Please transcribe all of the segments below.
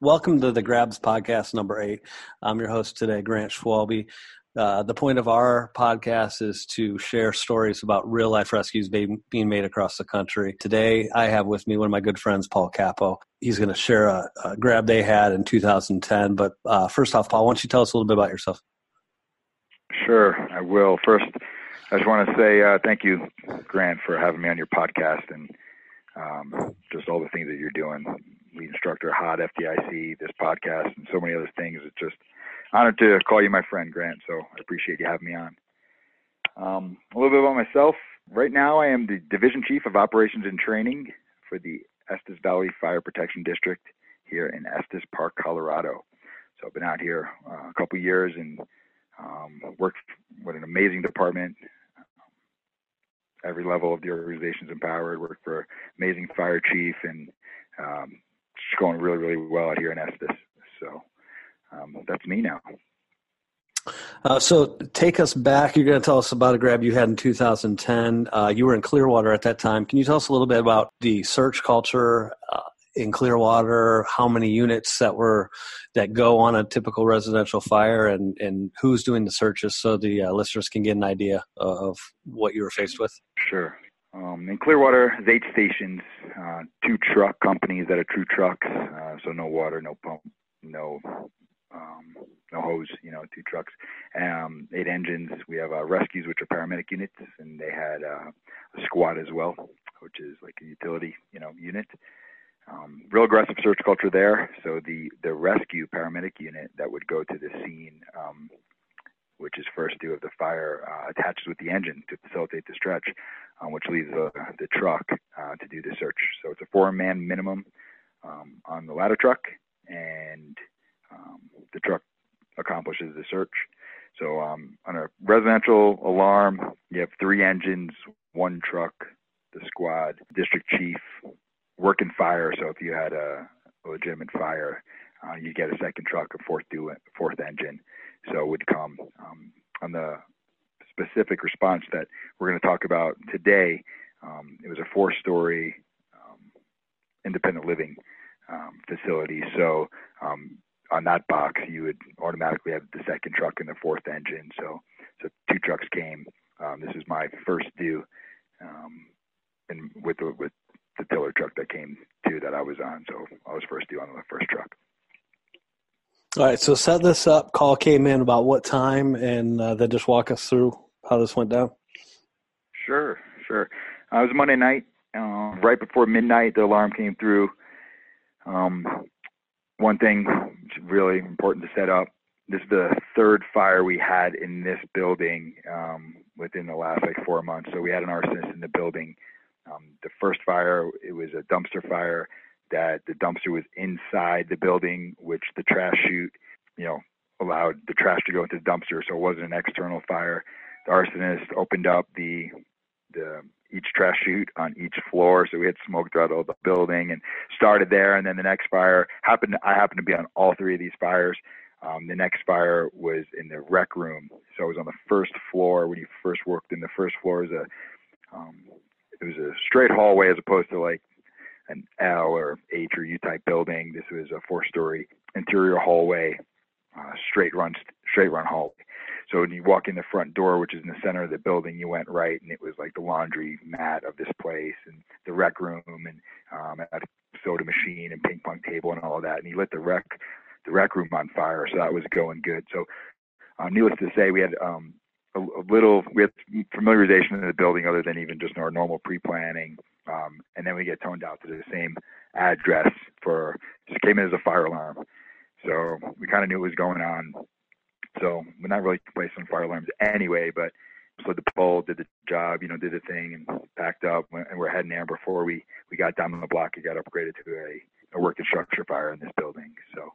Welcome to the Grabs podcast number eight. I'm your host today, Grant Schwalbe. Uh, the point of our podcast is to share stories about real life rescues being, being made across the country. Today, I have with me one of my good friends, Paul Capo. He's going to share a, a, grab they had in 2010. But uh, first off, Paul, why don't you tell us a little bit about yourself? Sure, I will. First, I just want to say uh, thank you, Grant, for having me on your podcast and um, just all the things that you're doing. Lead instructor, HOT, FDIC, this podcast, and so many other things. It's just honored to call you my friend, Grant. So I appreciate you having me on. Um, a little bit about myself. Right now, I am the Division Chief of Operations and Training for the Estes Valley Fire Protection District here in Estes Park, Colorado. So I've been out here uh, a couple years and um, worked with an amazing department. Every level of the organization is empowered. Worked for amazing fire chief and um, it's going really, really well out here in Estes. So um, that's me now. Uh, so take us back. You're going to tell us about a grab you had in 2010. Uh, you were in Clearwater at that time. Can you tell us a little bit about the search culture uh, in Clearwater? How many units that were that go on a typical residential fire, and and who's doing the searches, so the uh, listeners can get an idea of what you were faced with? Sure. Um, in Clearwater, there's eight stations, uh, two truck companies that are true trucks, uh, so no water, no pump, no um, no hose, you know, two trucks, um, eight engines. We have uh, rescues, which are paramedic units, and they had uh, a squad as well, which is like a utility, you know, unit. Um, real aggressive search culture there. So the the rescue paramedic unit that would go to the scene, um, which is first due of the fire, uh, attaches with the engine to facilitate the stretch, um, which leaves the, the truck uh, to do the search. So it's a four man minimum um, on the ladder truck, and um, the truck accomplishes the search. So um, on a residential alarm, you have three engines, one truck, the squad, district chief, working fire. So if you had a, a legitimate fire, uh, you get a second truck, a fourth due, fourth engine. So it would come um, on the specific response that we're going to talk about today. Um, it was a four-story um, independent living um, facility. So um, on that box, you would automatically have the second truck and the fourth engine. So, so two trucks came. Um, this is my first due, um, and with the with the tiller truck that came too that I was on. So I was first due on the first truck. All right. So set this up. Call came in about what time, and uh, then just walk us through how this went down. Sure, sure. Uh, it was Monday night. Uh, right before midnight, the alarm came through. Um, one thing really important to set up. This is the third fire we had in this building um, within the last like four months. So we had an arsonist in the building. Um, the first fire, it was a dumpster fire that the dumpster was inside the building, which the trash chute, you know, allowed the trash to go into the dumpster. So it wasn't an external fire. Arsonist opened up the the each trash chute on each floor. So we had smoke throughout the building and started there. And then the next fire happened. I happened to be on all three of these fires. Um, the next fire was in the rec room. So it was on the first floor when you first worked in the first floor is a, um, it was a straight hallway as opposed to like an L or H or U type building. This was a four story interior hallway, uh, straight run, straight run hallway. So when you walk in the front door, which is in the center of the building, you went right, and it was like the laundry mat of this place, and the rec room, and um, a soda machine and ping pong table and all of that. And he lit the rec the rec room on fire, so that was going good. So, um, needless to say, we had um, a, a little we had familiarization in the building, other than even just our normal pre-planning. Um, and then we get toned out to the same address for just came in as a fire alarm. So we kind of knew what was going on. So we're not really placing fire alarms anyway, but slid the pole, did the job, you know, did the thing, and packed up, and we're heading there. Before we we got down on the block, it got upgraded to a, a working structure fire in this building. So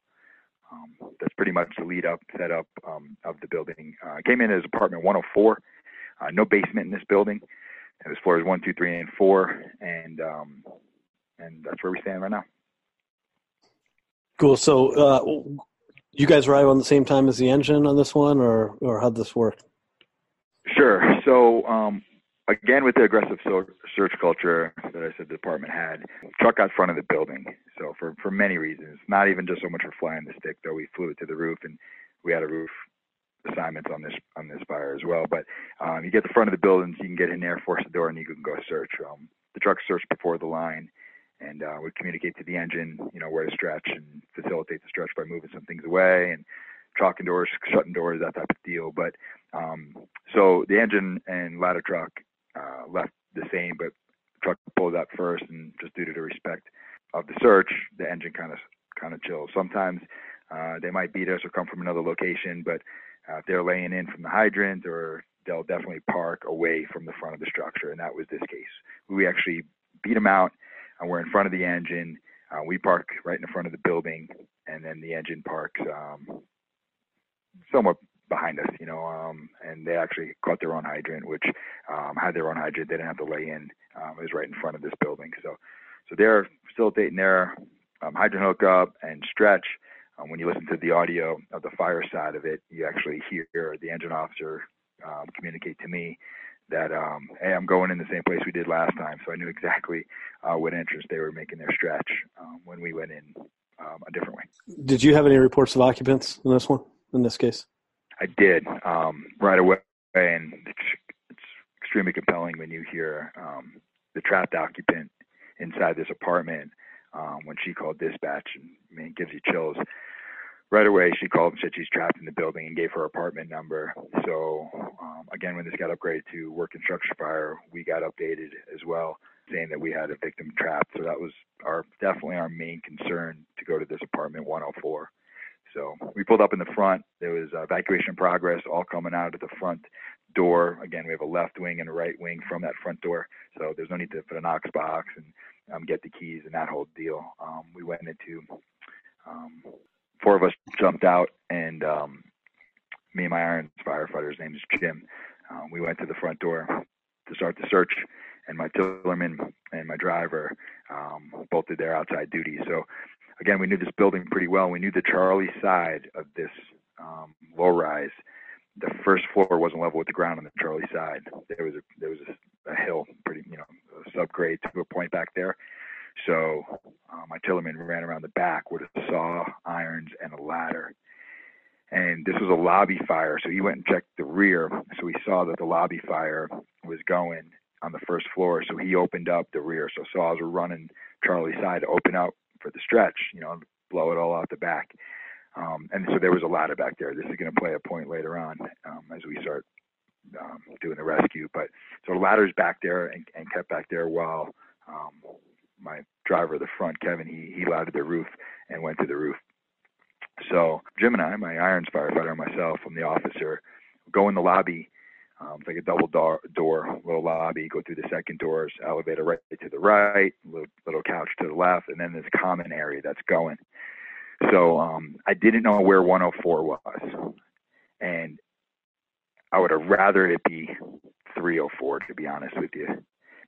um, that's pretty much the lead up setup um, of the building. Uh, came in as apartment 104, uh, no basement in this building. It was floors one, two, three, and four, and um, and that's where we stand right now. Cool. So, uh, you guys arrive on the same time as the engine on this one, or or how'd this work? Sure. So um, again with the aggressive search culture that I said the department had, truck out front of the building. So for for many reasons, not even just so much for flying the stick, though we flew it to the roof and we had a roof assignments on this on this fire as well. But um, you get the front of the building, so you can get in there, force the door, and you can go search. Um, the truck searched before the line, and uh, would communicate to the engine, you know, where to stretch and facilitate the stretch by moving some things away and chalking doors, shutting doors, that type of deal. But um, so the engine and ladder truck uh, left the same, but truck pulled up first, and just due to the respect of the search, the engine kind of kind of chills. Sometimes uh, they might beat us or come from another location, but uh, if they're laying in from the hydrant, or they'll definitely park away from the front of the structure, and that was this case. We actually beat them out, and we're in front of the engine. Uh, we park right in front of the building, and then the engine parks um, somewhat behind us, you know, um, and they actually caught their own hydrant, which um, had their own hydrant. They didn't have to lay in. Um, it was right in front of this building. So, so they're facilitating their um, hydrant hookup and stretch. Um, when you listen to the audio of the fire side of it, you actually hear the engine officer um, communicate to me that, um, hey, I'm going in the same place we did last time. So I knew exactly uh, what entrance they were making their stretch um, when we went in um, a different way. Did you have any reports of occupants in this one, in this case? I did um, right away, and it's, it's extremely compelling when you hear um, the trapped occupant inside this apartment um, when she called dispatch, and I mean, it gives you chills. Right away, she called and said she's trapped in the building and gave her apartment number. So, um, again, when this got upgraded to work construction fire, we got updated as well, saying that we had a victim trapped. So that was our definitely our main concern to go to this apartment 104. So we pulled up in the front. There was evacuation progress, all coming out of the front door. Again, we have a left wing and a right wing from that front door, so there's no need to put a Knox box and um, get the keys and that whole deal. Um, we went into um, four of us jumped out, and um, me and my Irons firefighter, his name is Jim. Um, we went to the front door to start the search, and my tillerman and my driver um, both did their outside duty. So again, we knew this building pretty well. We knew the Charlie side of this um, low rise. The first floor wasn't level with the ground on the Charlie side. There was a there was a, a hill, pretty you know, a subgrade to a point back there. So uh, my tillerman ran around the back with a saw, irons, and a ladder. And this was a lobby fire, so he went and checked the rear. So he saw that the lobby fire was going on the first floor. So he opened up the rear. So saws were running Charlie's side to open up for the stretch, you know, blow it all out the back. Um, and so there was a ladder back there. This is going to play a point later on um, as we start um, doing the rescue. But so the ladder's back there and, and kept back there while um, my driver, the front, Kevin, he he laddered the roof and went to the roof. So Jim and I, my irons firefighter, and myself, from the officer, go in the lobby um, it's like a double door, door, little lobby. Go through the second doors, elevator right to the right, little, little couch to the left, and then this common area that's going. So um, I didn't know where 104 was, and I would have rather it be 304 to be honest with you,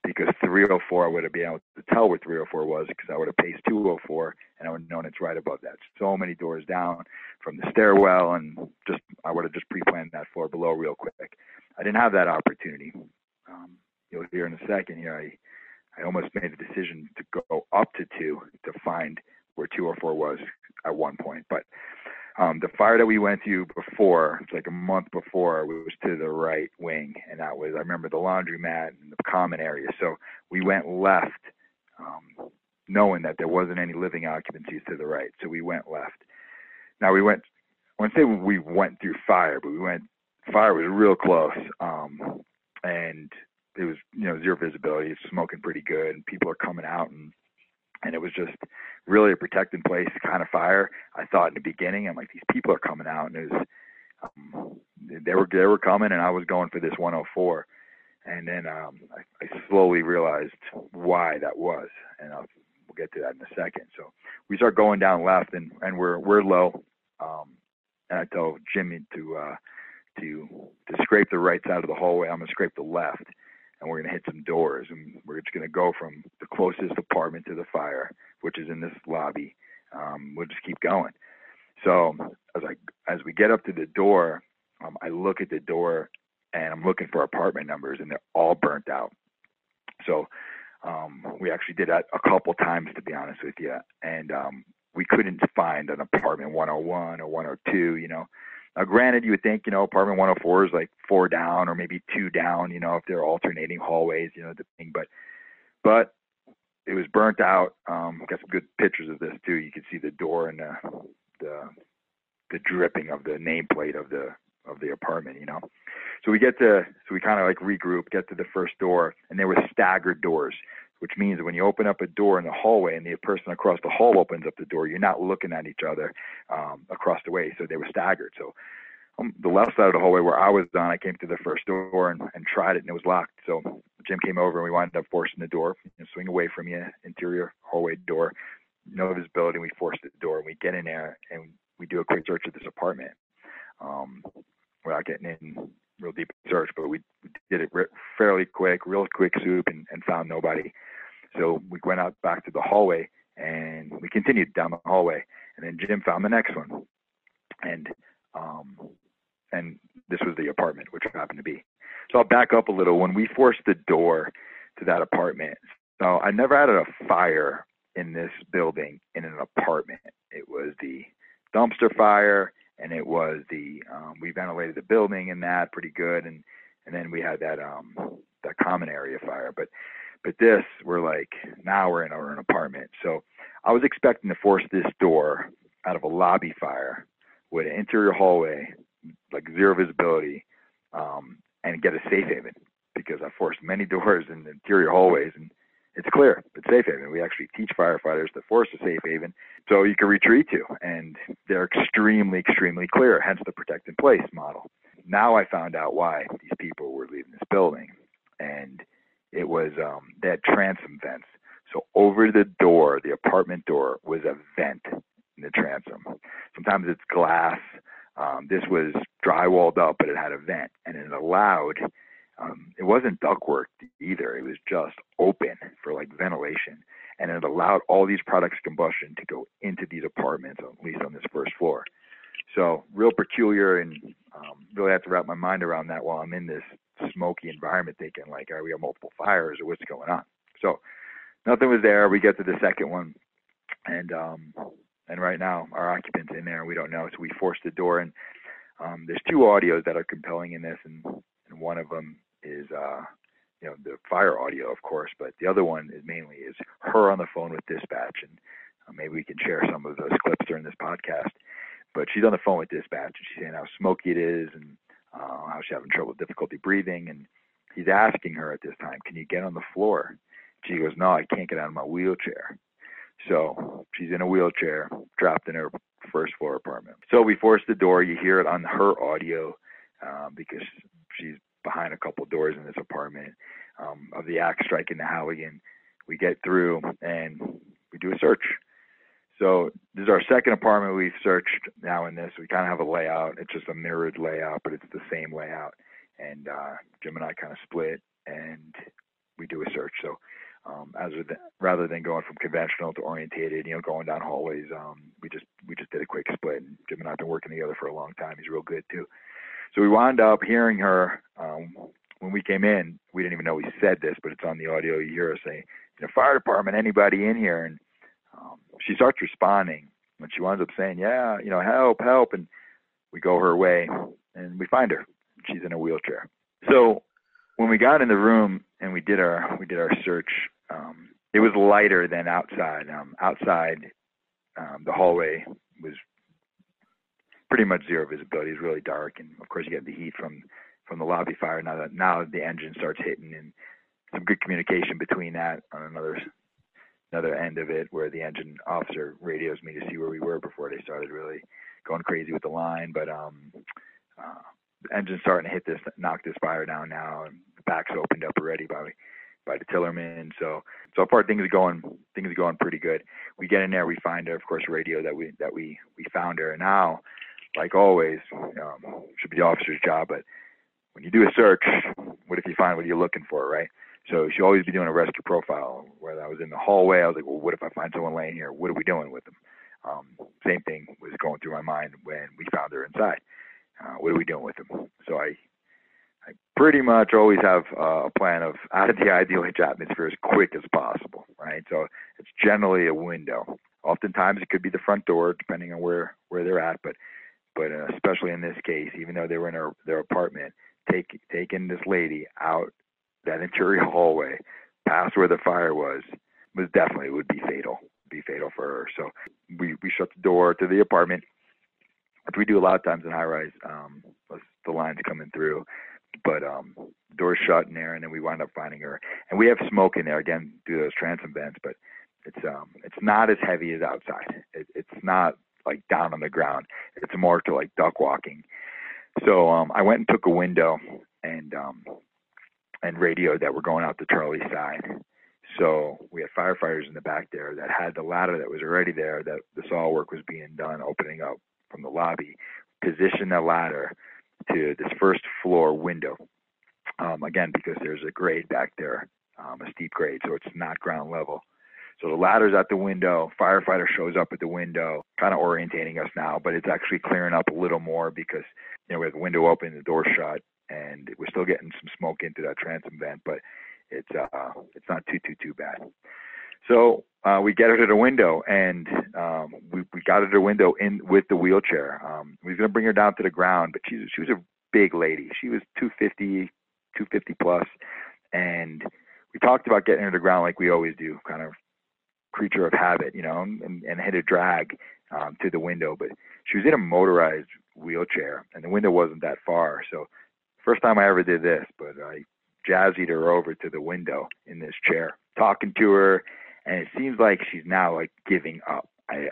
because 304 I would have been able to tell where 304 was because I would have paced 204 and I would have known it's right above that. So many doors down from the stairwell, and just I would have just pre-planned that floor below real quick. I didn't have that opportunity. Um, you'll hear in a second here. I I almost made a decision to go up to two to find where 204 was at one point. But um, the fire that we went to before, it's like a month before, was to the right wing, and that was I remember the laundromat and the common area. So we went left, um, knowing that there wasn't any living occupancies to the right. So we went left. Now we went. I wouldn't say we went through fire, but we went fire was real close, um, and it was you know zero visibility. It's smoking pretty good, and people are coming out, and and it was just really a protected place kind of fire. I thought in the beginning, I'm like these people are coming out, and it was um, they were they were coming, and I was going for this 104. And then um, I, I slowly realized why that was, and I'll, we'll get to that in a second. So we start going down left, and and we're we're low. Um, and I tell Jimmy to uh, to to scrape the right side of the hallway. I'm gonna scrape the left, and we're gonna hit some doors, and we're just gonna go from the closest apartment to the fire, which is in this lobby. Um, we'll just keep going. So as I as we get up to the door, um, I look at the door, and I'm looking for apartment numbers, and they're all burnt out. So um, we actually did that a couple times, to be honest with you, and um, we couldn't find an apartment 101 or 102. You know, now granted, you would think you know apartment 104 is like four down or maybe two down. You know, if they're alternating hallways, you know, thing. But but it was burnt out. Um, got some good pictures of this too. You can see the door and the the, the dripping of the nameplate of the of the apartment. You know, so we get to so we kind of like regroup, get to the first door, and there were staggered doors, which means when you open up a door in the hallway and the person across the hall opens up the door, you're not looking at each other um, across the way. So they were staggered. So um, the left side of the hallway where I was on, I came to the first door and, and tried it, and it was locked. So Jim came over, and we wound up forcing the door, know, swing away from you, interior hallway door, no visibility. And we forced the door, and we get in there, and we do a quick search of this apartment. Um, without getting in real deep search, but we did it re- fairly quick, real quick soup, and, and found nobody. So we went out back to the hallway, and we continued down the hallway, and then Jim found the next one, and um, and this was the apartment, which happened to be. So I'll back up a little. When we forced the door to that apartment, so I never had a fire in this building in an apartment. It was the dumpster fire, and it was the um, we ventilated the building and that pretty good, and and then we had that um that common area fire. But but this we're like now we're in our an apartment. So I was expecting to force this door out of a lobby fire with an interior hallway, like zero visibility, um, and get a safe haven because I forced many doors in the interior hallways and it's clear. It's safe haven. We actually teach firefighters to force a safe haven so you can retreat to, and they're extremely, extremely clear. Hence the protect in place model. Now I found out why these people were leaving this building, and it was um, they transom vents. So over the door, the apartment door, was a vent in the transom. Sometimes it's glass. Um, this was drywalled up, but it had a vent, and it allowed. Um, it wasn't ductwork either. It was just open for like ventilation, and it allowed all these products combustion to go into these apartments, at least on this first floor. So real peculiar, and um, really have to wrap my mind around that while I'm in this smoky environment, thinking like, are we have multiple fires or what's going on? So nothing was there. We get to the second one, and um, and right now our occupants in there, we don't know. So we forced the door, and um, there's two audios that are compelling in this, and, and one of them is uh, you know the fire audio, of course, but the other one is mainly is her on the phone with dispatch, and uh, maybe we can share some of those clips during this podcast. But she's on the phone with dispatch, and she's saying how smoky it is, and uh, how she's having trouble, difficulty breathing, and he's asking her at this time, "Can you get on the floor?" She goes, "No, I can't get out of my wheelchair." So she's in a wheelchair, trapped in her first floor apartment. So we force the door. You hear it on her audio um, because she's behind a couple doors in this apartment um, of the axe striking the Halligan. We get through and we do a search. So this is our second apartment we've searched now in this. We kind of have a layout. It's just a mirrored layout, but it's the same layout. And uh, Jim and I kind of split and we do a search. So um, as with, rather than going from conventional to orientated, you know, going down hallways, um, we just we just did a quick split. And Jim and I have been working together for a long time. He's real good too. So we wound up hearing her um, when we came in. We didn't even know we said this, but it's on the audio. You hear her say, "You know, fire department, anybody in here?" And um, she starts responding, and she winds up saying, "Yeah, you know, help, help!" And we go her way, and we find her. She's in a wheelchair. So when we got in the room and we did our we did our search, um, it was lighter than outside. Um, outside, um, the hallway was pretty much zero visibility. It's really dark, and of course you get the heat from from the lobby fire. Now that now the engine starts hitting, and some good communication between that on another another end of it, where the engine officer radios me to see where we were before they started really going crazy with the line. But um, uh, the engine's starting to hit this, knock this fire down now, and the back's opened up already by by the tillerman. So so far things are going things are going pretty good. We get in there, we find her, of course, radio that we that we we found her. And now, like always, um, should be the officer's job, but when you do a search, what if you find what you're looking for, right? So she'll always be doing a rescue profile. Whether I was in the hallway, I was like, well, what if I find someone laying here? What are we doing with them? Um, same thing was going through my mind when we found her inside. Uh, what are we doing with them? So I I pretty much always have uh, a plan of out of the IDLH atmosphere as quick as possible, right? So it's generally a window. Oftentimes it could be the front door, depending on where where they're at, but but uh, especially in this case, even though they were in their, their apartment, take taking this lady out that interior hallway, past where the fire was, was definitely would be fatal, be fatal for her. So we we shut the door to the apartment, which we do a lot of times in high rise. Um, the lines coming through, but um, doors shut in there, and then we wind up finding her. And we have smoke in there again to those transom vents, but it's um it's not as heavy as outside. It, it's not like down on the ground. It's more to like duck walking. So um I went and took a window and um and radioed that we're going out to Charlie's side. So we had firefighters in the back there that had the ladder that was already there that the saw work was being done, opening up from the lobby. Position the ladder to this first floor window. Um, again, because there's a grade back there, um, a steep grade, so it's not ground level. So the ladder's at the window. Firefighter shows up at the window, kind of orientating us now, but it's actually clearing up a little more because you know we have the window open, the door shut, and we're still getting some smoke into that transom vent, but it's uh it's not too too too bad. So uh, we get her to the window, and um, we we got her to the window in with the wheelchair. Um, we was gonna bring her down to the ground, but she's she was a big lady. She was 250, 250 plus, and we talked about getting her to the ground like we always do, creature of habit, you know, and, and hit a drag um, to the window. But she was in a motorized wheelchair, and the window wasn't that far. So first time I ever did this, but I jazzied her over to the window in this chair, talking to her, and it seems like she's now like giving up. I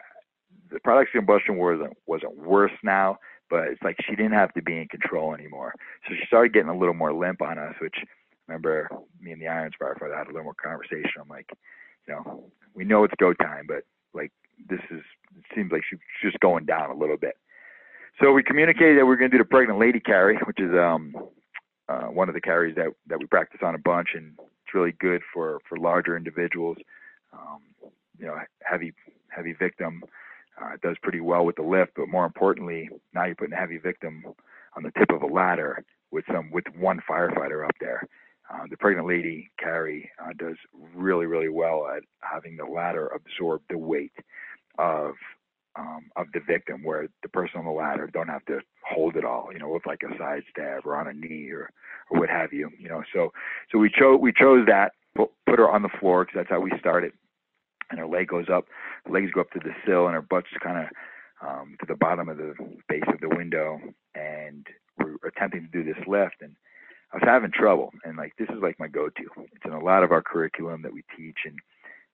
the product combustion wasn't wasn't worse now, but it's like she didn't have to be in control anymore. So she started getting a little more limp on us, which remember me and the Irons firefighter had a little more conversation. I'm like, you know, we know it's go time, but like this is it seems like she's just going down a little bit. So we communicated that we are going to do the pregnant lady carry, which is um uh, one of the carries that that we practice on a bunch, and it's really good for for larger individuals. Um, you know, heavy heavy victim uh, does pretty well with the lift, but more importantly, now you're putting a heavy victim on the tip of a ladder with some with one firefighter up there. Uh, the pregnant lady carry, uh, does really really well at having the ladder absorb the weight of um, of the victim, where the person on the ladder don't have to hold it all, you know, with like a side stab or on a knee or or what have you, you know. So so we chose we chose that put, put her on the floor because that's how we started, and her leg goes up, legs go up to the sill, and her butt's kind of um, to the bottom of the base of the window, and we're attempting to do this lift and. I was having trouble, and like this is like my go-to. It's in a lot of our curriculum that we teach, and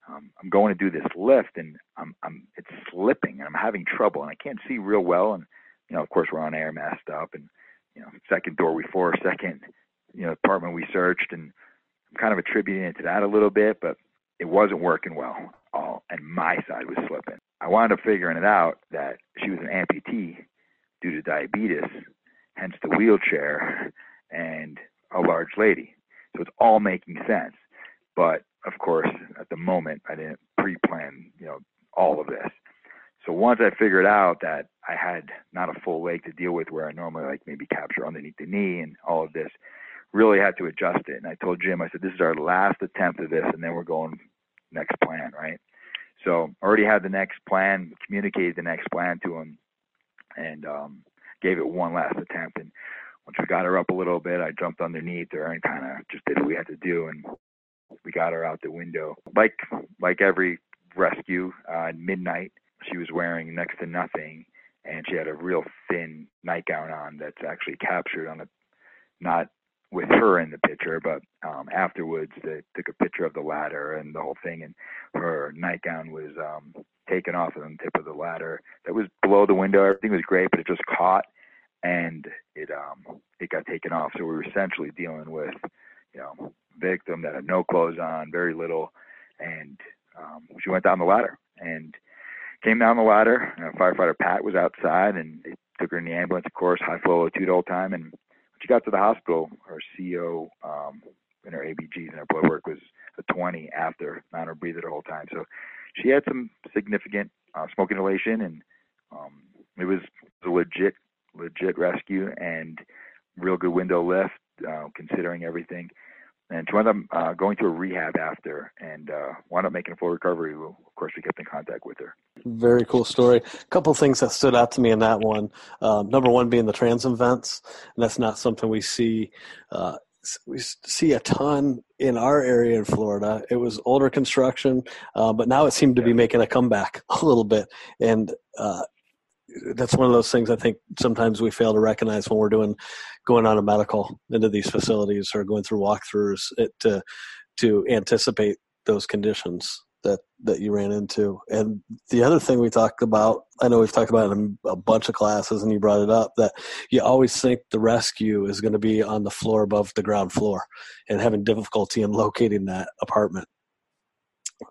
um, I'm going to do this lift and I'm, I'm, it's slipping and I'm having trouble and I can't see real well. And, you know, of course we're on air masked up and, you know, second door we for second, you know, apartment we searched and I'm kind of attributing it to that a little bit, but it wasn't working well all and my side was slipping. I wound up figuring it out that she was an amputee due to diabetes, hence the wheelchair and a large lady. So it's all making sense. But of course, at the moment, I didn't pre-plan, you know, all of this. So once I figured out that I had not a full leg to deal with, where I normally like maybe capture underneath the knee and all of this, really had to adjust it. And I told Jim, I said, this is our last attempt at this, and then we're going next plan, right? So already had the next plan, communicated the next plan to him, and um, gave it one last attempt. And once we got her up a little bit, I jumped underneath her and kind of just did what we had to do. And we got her out the window. Like like every rescue, uh, at midnight, she was wearing next to nothing, and she had a real thin nightgown on that's actually captured on a not with her in the picture, but um, afterwards they took a picture of the ladder and the whole thing, and her nightgown was um, taken off of the tip of the ladder. That was below the window. Everything was great, but it just caught and it um it got taken off. So we were essentially dealing with, you know, victim that had no clothes on, very little, and um, she went down the ladder and came down the ladder. Firefighter Pat was outside, and they took her in the ambulance, of course, high flow O2 the whole time. And when she got to the hospital, her CO um, and her ABGs and her blood work was a 20 after non-rebreather the whole time. So she had some significant uh, smoke inhalation, and um, it was a legit, legit rescue and real good window lift. uh, considering everything. And to end up uh, going to a rehab after and uh, wound up making a full recovery. Of course, we kept in contact with her. Very cool story. A couple things that stood out to me in that one. Um, number one being the transom vents, and that's not something we see uh, we see a ton in our area in Florida. It was older construction, uh, but now it seemed to be making a comeback a little bit. And uh, that's one of those things I think sometimes we fail to recognize when we're doing going on a medical into these facilities or going through walkthroughs it, to to anticipate those conditions that that you ran into. And the other thing we talked about, I know we've talked about in a bunch of classes, and you brought it up that you always think the rescue is going to be on the floor above the ground floor, and having difficulty in locating that apartment.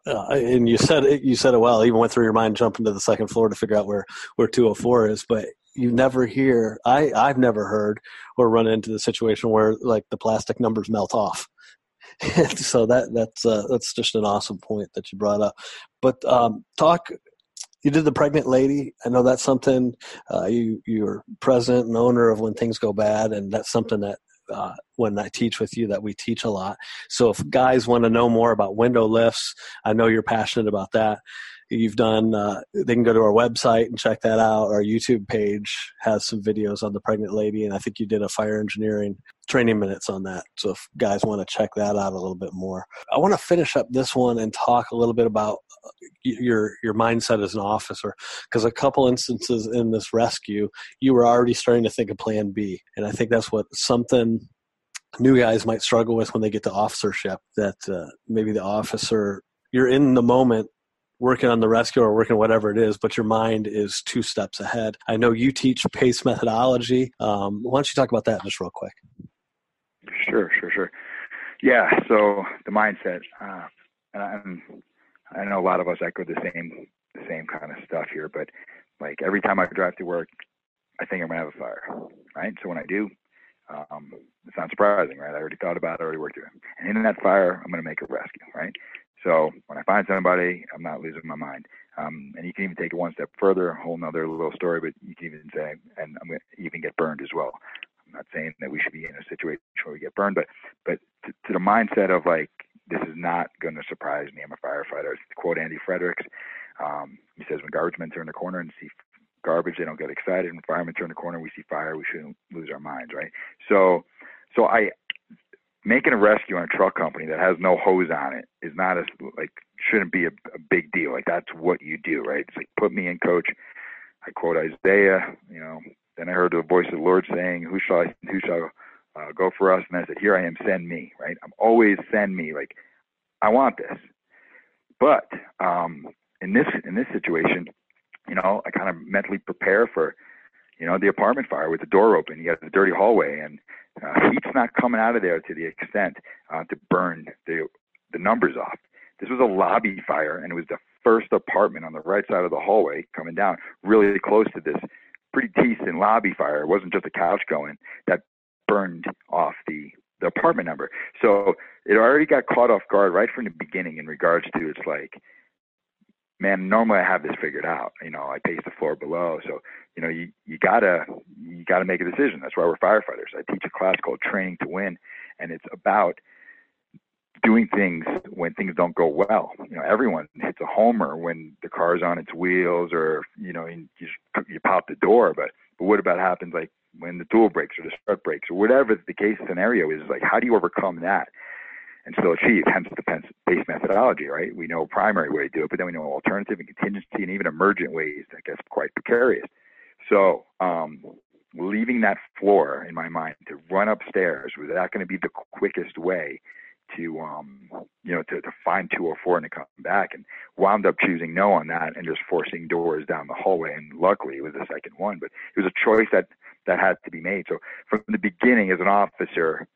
Uh, and you said it, you said it well. Even went through your mind jumping to the second floor to figure out where where 204 is, but you never hear. I I've never heard or run into the situation where like the plastic numbers melt off so that that's uh, that's just an awesome point that you brought up. But um, talk. You did the pregnant lady. I know that's something uh, you you're president and owner of when things go bad, and that's something that uh, when I teach with you that we teach a lot. So if guys want to know more about window lifts, I know you're passionate about that you've done uh, they can go to our website and check that out. Our youtube page has some videos on the pregnant lady and i think you did a fire engineering training minutes on that. So if guys want to check that out a little bit more. I want to finish up this one and talk a little bit about uh, your your mindset as an officer. Because a couple instances in this rescue you were already starting to think of plan b. And i think that's what something new guys might struggle with when they get to officership that uh, maybe the officer you're in the moment working on the rescue or working whatever it is, but your mind is two steps ahead. I know you teach PACE methodology. Um, why don't you talk about that just real quick? Sure, sure, sure. Yeah, so the mindset, uh, and I know a lot of us echo the same the same kind of stuff here, but like every time I drive to work, I think I'm gonna have a fire, right? So when I do, um, it's not surprising, right? I already thought about it, I already worked through it. And in that fire, I'm gonna make a rescue, right? So when I find somebody, I'm not losing my mind. Um, and you can even take it one step further, a whole nother little story, but you can even say, and I'm going to even get burned as well. I'm not saying that we should be in a situation where we get burned, but but to, to the mindset of like this is not going to surprise me. I'm a firefighter. To quote Andy Fredericks, um, he says when garbage men turn the corner and see garbage, they don't get excited. When firemen turn the corner, we see fire, we shouldn't lose our minds, right? So so I making a rescue on a truck company that has no hose on it is not as like shouldn't be a, a big deal. Like that's what you do, right? It's like put me in, coach. I quote Isaiah, you know. Then I heard the voice of the Lord saying, "Who shall I, who shall uh, go for us?" And I said, "Here I am, send me." Right? I'm always send me. Like I want this. But um, in this in this situation, you know, I kind of mentally prepare for, you know, the apartment fire with the door open. You got the dirty hallway, and uh, heat's not coming out of there to the extent uh, to burn the the numbers off. This was a lobby fire, and it was the first apartment on the right side of the hallway coming down, really close to this pretty decent lobby fire. It wasn't just a couch going that burned off the the apartment number. So it already got caught off guard right from the beginning in regards to it's like man, normally I have this figured out. You know, I pace the floor below. So, you know, you, you gotta, you gotta make a decision. That's why we're firefighters. I teach a class called Training to Win, and it's about doing things when things don't go well. You know, everyone hits a homer when the car's on its wheels or, you know, you, you pop the door. But, but what about happens like when the tool breaks or the strut breaks or whatever the case scenario is, like, how do you overcome that? And still achieve, hence the PACE methodology, right? We know a primary way to do it, but then we know alternative and contingency and even emergent ways that gets quite precarious. So, um, leaving that floor in my mind to run upstairs was that going to be the quickest way to um you know to, to find 204 and to come back and wound up choosing no on that and just forcing doors down the hallway and luckily it was the second one but it was a choice that that had to be made so from the beginning as an officer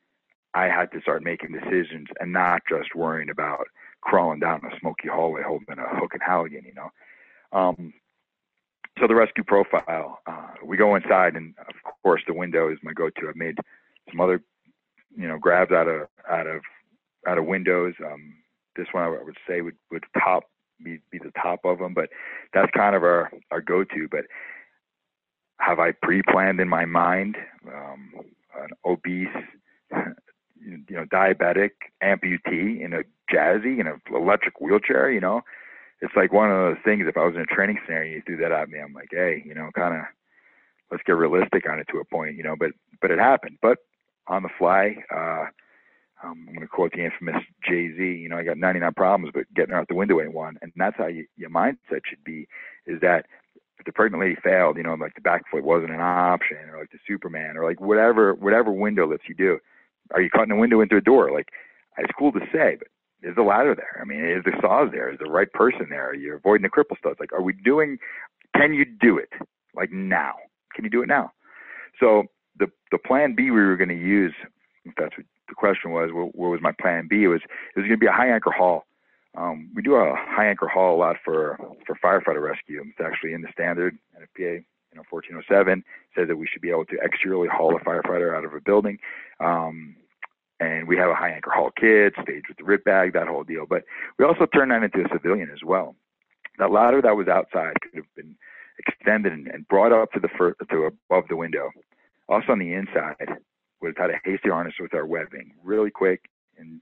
I had to start making decisions and not just worrying about crawling down a smoky hallway holding a hook and halligan, you know. Um, so the rescue profile, uh, we go inside, and of course the window is my go-to. I've made some other, you know, grabs out of out of out of windows. Um, this one I would say would would top be be the top of them, but that's kind of our our go-to. But have I pre-planned in my mind um, an obese you know, diabetic amputee in a jazzy in an electric wheelchair, you know, it's like one of those things. If I was in a training scenario, you threw that at me, I'm like, hey, you know, kind of let's get realistic on it to a point, you know. But but it happened. But on the fly, uh, I'm going to quote the infamous Jay Z. You know, I got 99 problems, but getting out the window ain't one. And that's how you, your mindset should be. Is that if the pregnant lady failed, you know, like the back foot wasn't an option, or like the Superman, or like whatever whatever window lets you do. Are you cutting a window into a door? Like it's cool to say, but is the ladder there? I mean, is the saws there? Is the right person there? Are you avoiding the cripple studs? Like, are we doing? Can you do it? Like now? Can you do it now? So the the plan B we were going to use, if that's what the question was, what, what was my plan B? It was it was going to be a high anchor haul. Um, we do a high anchor haul a lot for for firefighter rescue. It's actually in the standard NFPA, you know, 1407 says that we should be able to exteriorly haul a firefighter out of a building. Um, and we have a high anchor haul kit, staged with the RIT bag, that whole deal. But we also turned that into a civilian as well. That ladder that was outside could have been extended and, and brought up to the first, to above the window. Also on the inside, would have had a hasty harness with our webbing, really quick and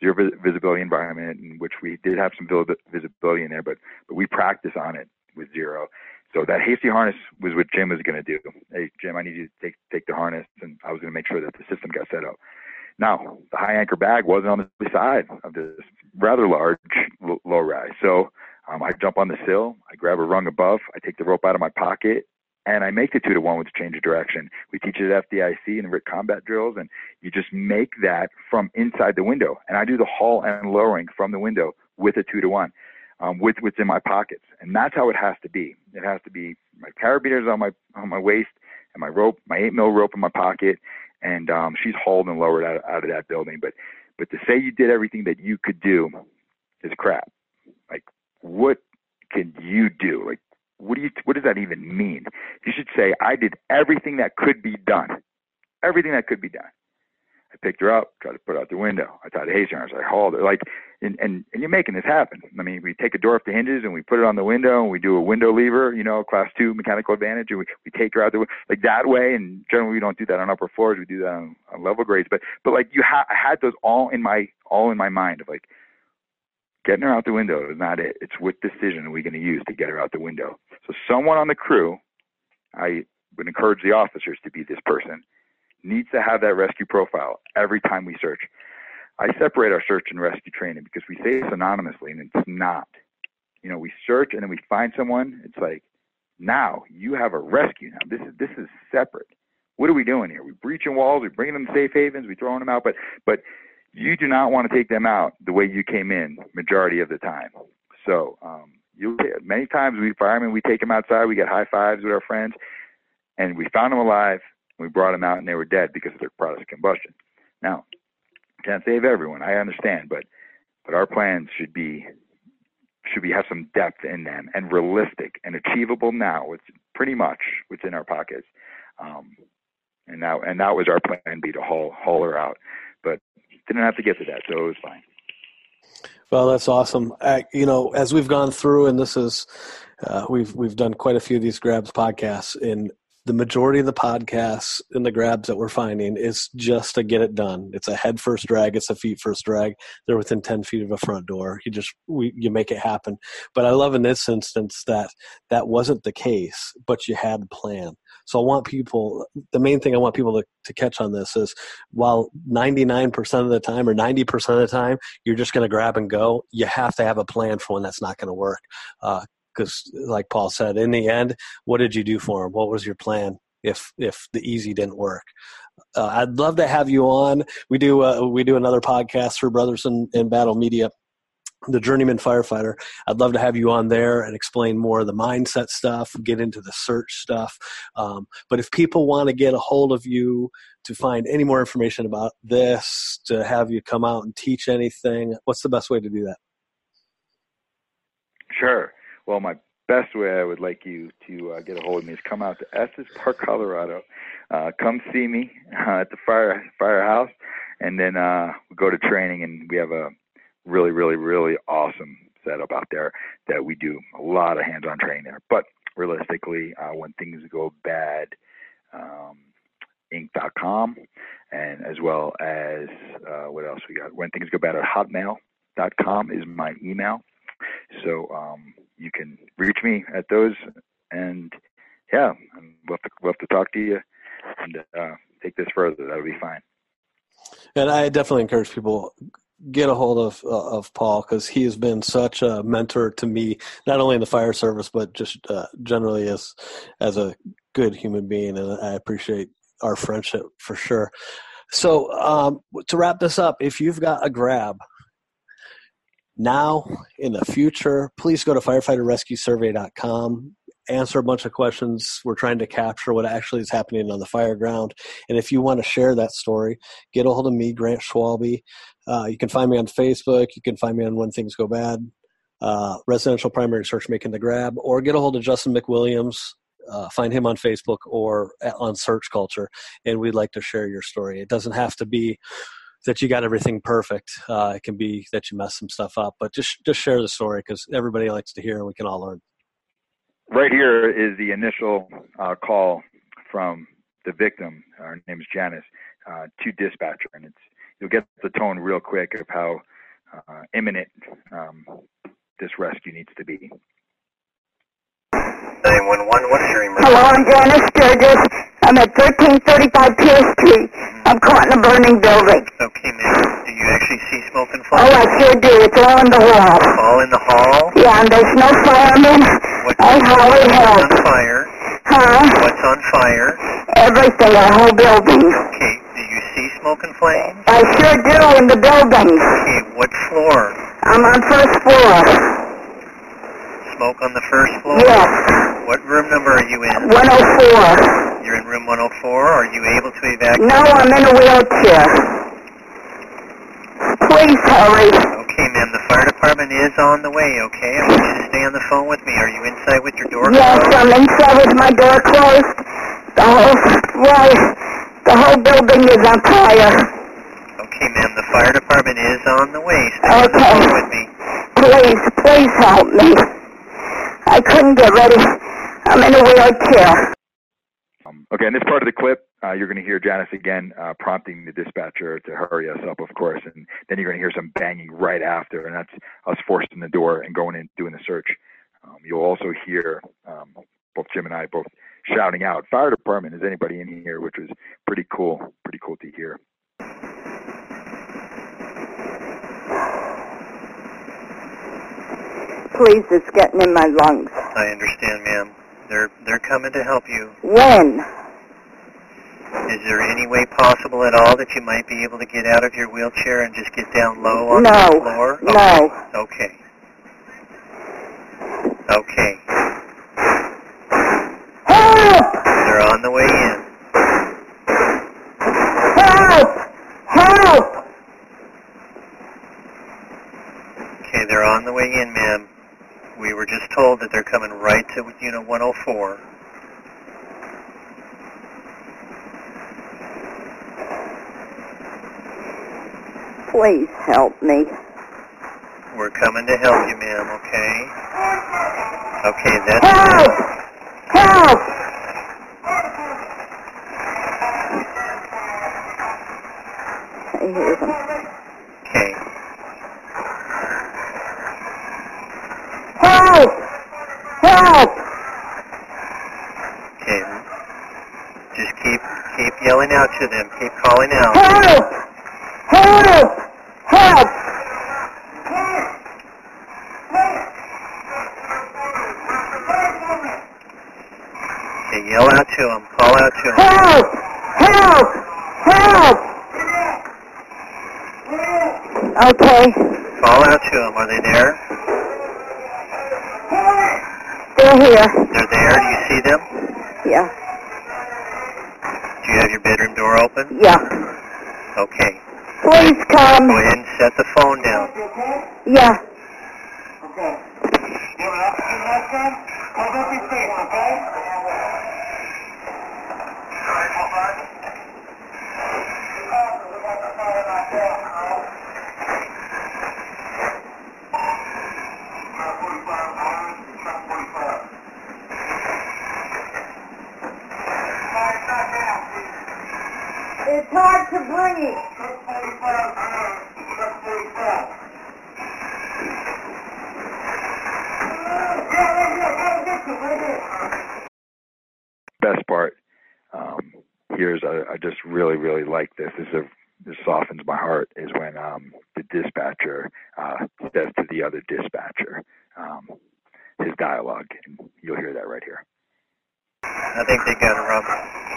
zero visibility environment, in which we did have some visibility in there, but but we practice on it with zero. So that hasty harness was what Jim was going to do. Hey, Jim, I need you to take take the harness, and I was going to make sure that the system got set up. Now, the high anchor bag wasn't on the side of this rather large low rise. So um, I jump on the sill, I grab a rung above, I take the rope out of my pocket, and I make the two to one with the change of direction. We teach it at FDIC and RIT combat drills, and you just make that from inside the window. And I do the haul and lowering from the window with a two to one, um, with what's in my pockets. And that's how it has to be. It has to be my carabiners on my on my waist and my rope, my eight mil rope in my pocket, and um, she's hauled and lowered out, out of that building. But but to say you did everything that you could do is crap. Like what can you do? Like what do you what does that even mean? You should say I did everything that could be done. Everything that could be done. I picked her up, tried to put her out the window. I tied a haze harness. I hauled her. Like, and, and, and you're making this happen. I mean, we take a door off the hinges and we put it on the window and we do a window lever, you know, class two mechanical advantage, and we, we take her out the like that way. And generally, we don't do that on upper floors. We do that on, on level grades. But but like you ha- I had those all in my all in my mind of like getting her out the window is not it. It's what decision are we going to use to get her out the window. So someone on the crew, I would encourage the officers to be this person needs to have that rescue profile every time we search. I separate our search and rescue training because we say it's anonymously and it's not. You know, we search and then we find someone. It's like, now you have a rescue. Now this is this is separate. What are we doing here? We breaching walls. We bringing them to safe havens. We throwing them out. But but you do not want to take them out the way you came in majority of the time. So um, you many times we firemen we take them outside. We get high fives with our friends, and we found them alive we brought them out and they were dead because of their product combustion. Now, can't save everyone. I understand, but but our plans should be should be have some depth in them and realistic and achievable now. It's pretty much what's in our pockets. Um, and now and that was our plan B to haul haul her out, but didn't have to get to that, so it was fine. Well, that's awesome. Uh, you know, as we've gone through, and this is uh, we've we've done quite a few of these grabs podcasts, and the majority of the podcasts and the grabs that we're finding is just to get it done. It's a head first drag, it's a feet first drag. They're within ten feet of a front door. You just we, you make it happen. But I love in this instance that that wasn't the case, but you had a plan. So I want people. The main thing I want people to, to catch on this is while ninety nine percent of the time or ninety percent of the time you're just going to grab and go, you have to have a plan for when that's not going to work. Uh, because like paul said in the end what did you do for him what was your plan if if the easy didn't work? Uh, i'd love to have you on. We do uh, we do another podcast for brothers in, in battle media the journeyman firefighter. I'd love to have you on there and explain more of the mindset stuff get into the search stuff um, but if people want to get a hold of you to find any more information about this to have you come out and teach anything what's the best way to do that? Sure well, my best way I would like you to uh, get a hold of me is come out to Estes Park, Colorado. Uh, come see me uh, at the fire firehouse, and then uh, we go to training, and we have a really, really, really awesome setup out there that we do a lot of hands-on training there. But realistically, uh, when things go bad, um, Inc.com, and as well as uh, what else we got? When things go bad at hotmail.com is my email. So um, you can reach me at those, and yeah, we'll have to, we'll have to talk to you and uh, take this further. That'll be fine. And I definitely encourage people get a hold of uh, of Paul because he has been such a mentor to me, not only in the fire service but just uh, generally as as a good human being, and I appreciate our friendship for sure. So um, to wrap this up, if you've got a grab now in the future, please go to firefighterrescuesurvey.com. Answer a bunch of questions. We're trying to capture what actually is happening on the fire ground. And if you want to share that story, get a hold of me, Grant Schwalbe. Uh, you can find me on Facebook. You can find me on When Things Go Bad, uh, Residential Primary Search Making the Grab, or get a hold of Justin McWilliams uh, find him on Facebook or on Search Culture, and we'd like to share your story. It doesn't have to be that you got everything perfect. Uh, it can be that you mess some stuff up, but just just share the story because everybody likes to hear, and we can all learn. Right here is the initial uh, call from the victim. Her name is Janice uh, to dispatcher, and it's you'll get the tone real quick of how uh, imminent um, this rescue needs to be. 911, what is your emergency? Hello, I'm Janice Sturgis. I'm at 1335 Pierce Street. I'm caught in a burning building. Okay, ma'am. Do you actually see smoke and fire? Oh, I sure do. It's all in the hall. All in the hall? Yeah, and there's no firemen. What, I what's help. on fire? Huh? What's on fire? Everything, the whole building. Okay, do you see smoke and flames? I sure do in the building. Okay, what floor? I'm on first floor. Smoke on the first floor? Yes, What room number are you in? 104. You're in room 104. Are you able to evacuate? No, I'm in a wheelchair. Please hurry. Okay, ma'am. The fire department is on the way, okay? I want you to stay on the phone with me. Are you inside with your door closed? Yes, closed? I'm inside with my door closed. The whole, well, the whole building is on fire. Okay, ma'am. The fire department is on the way. Stay on the Okay. phone with me. Please, please help me. I couldn't get ready. I'm in a wheelchair. Um, okay, in this part of the clip, uh, you're going to hear Janice again uh, prompting the dispatcher to hurry us up, of course, and then you're going to hear some banging right after, and that's us forcing the door and going in doing the search. Um, you'll also hear um, both Jim and I both shouting out, "Fire department! Is anybody in here?" Which was pretty cool, pretty cool to hear. Please, it's getting in my lungs. I understand, ma'am. They're they're coming to help you. When? Is there any way possible at all that you might be able to get out of your wheelchair and just get down low on No. the floor? No. Okay. Okay. Help! They're on the way in. Help! Help! Okay, they're on the way in, ma'am. We were just told that they're coming right to unit 104. Please help me. We're coming to help you, ma'am, okay? Okay, that's Help! Calling out. Help! Help! Help! Okay, yell out to them. Call out to them. Help! Help! Help! Okay, Call out to them. Are they there? they're here. They're there. Do you see them? Yeah, Do you have your bedroom door open? Yeah. Okay. Please come. Go ahead and set the phone down. Yeah. Okay. You have. Hold up your face, okay? Breathe. Best part um, here is I, I just really, really like this. This, is a, this softens my heart is when um, the dispatcher uh, says to the other dispatcher um, his dialogue, and you'll hear that right here. I think they got a rumble.